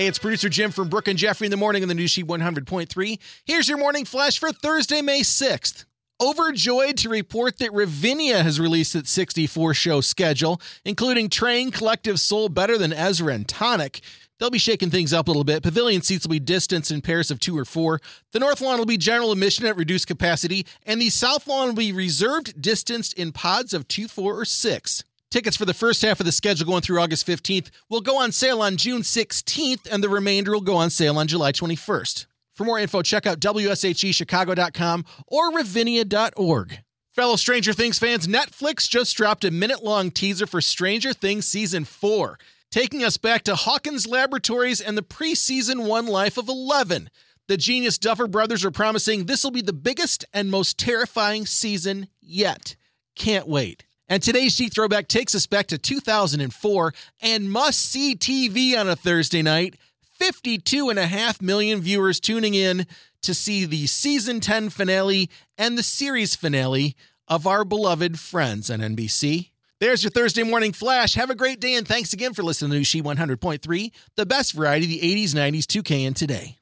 Hey, it's producer Jim from Brooke and Jeffrey in the morning on the new She 100.3. Here's your morning flash for Thursday, May 6th. Overjoyed to report that Ravinia has released its 64 show schedule, including Train, Collective Soul, Better Than Ezra, and Tonic. They'll be shaking things up a little bit. Pavilion seats will be distanced in pairs of two or four. The North Lawn will be general admission at reduced capacity, and the South Lawn will be reserved distanced in pods of two, four, or six. Tickets for the first half of the schedule going through August 15th will go on sale on June 16th, and the remainder will go on sale on July 21st. For more info, check out WSHEChicago.com or Ravinia.org. Fellow Stranger Things fans, Netflix just dropped a minute long teaser for Stranger Things Season 4, taking us back to Hawkins Laboratories and the pre season one life of Eleven. The genius Duffer brothers are promising this will be the biggest and most terrifying season yet. Can't wait. And today's She Throwback takes us back to 2004 and must see TV on a Thursday night. 52.5 million viewers tuning in to see the season 10 finale and the series finale of our beloved friends on NBC. There's your Thursday morning flash. Have a great day and thanks again for listening to She 100.3, the best variety of the 80s, 90s, 2K, and today.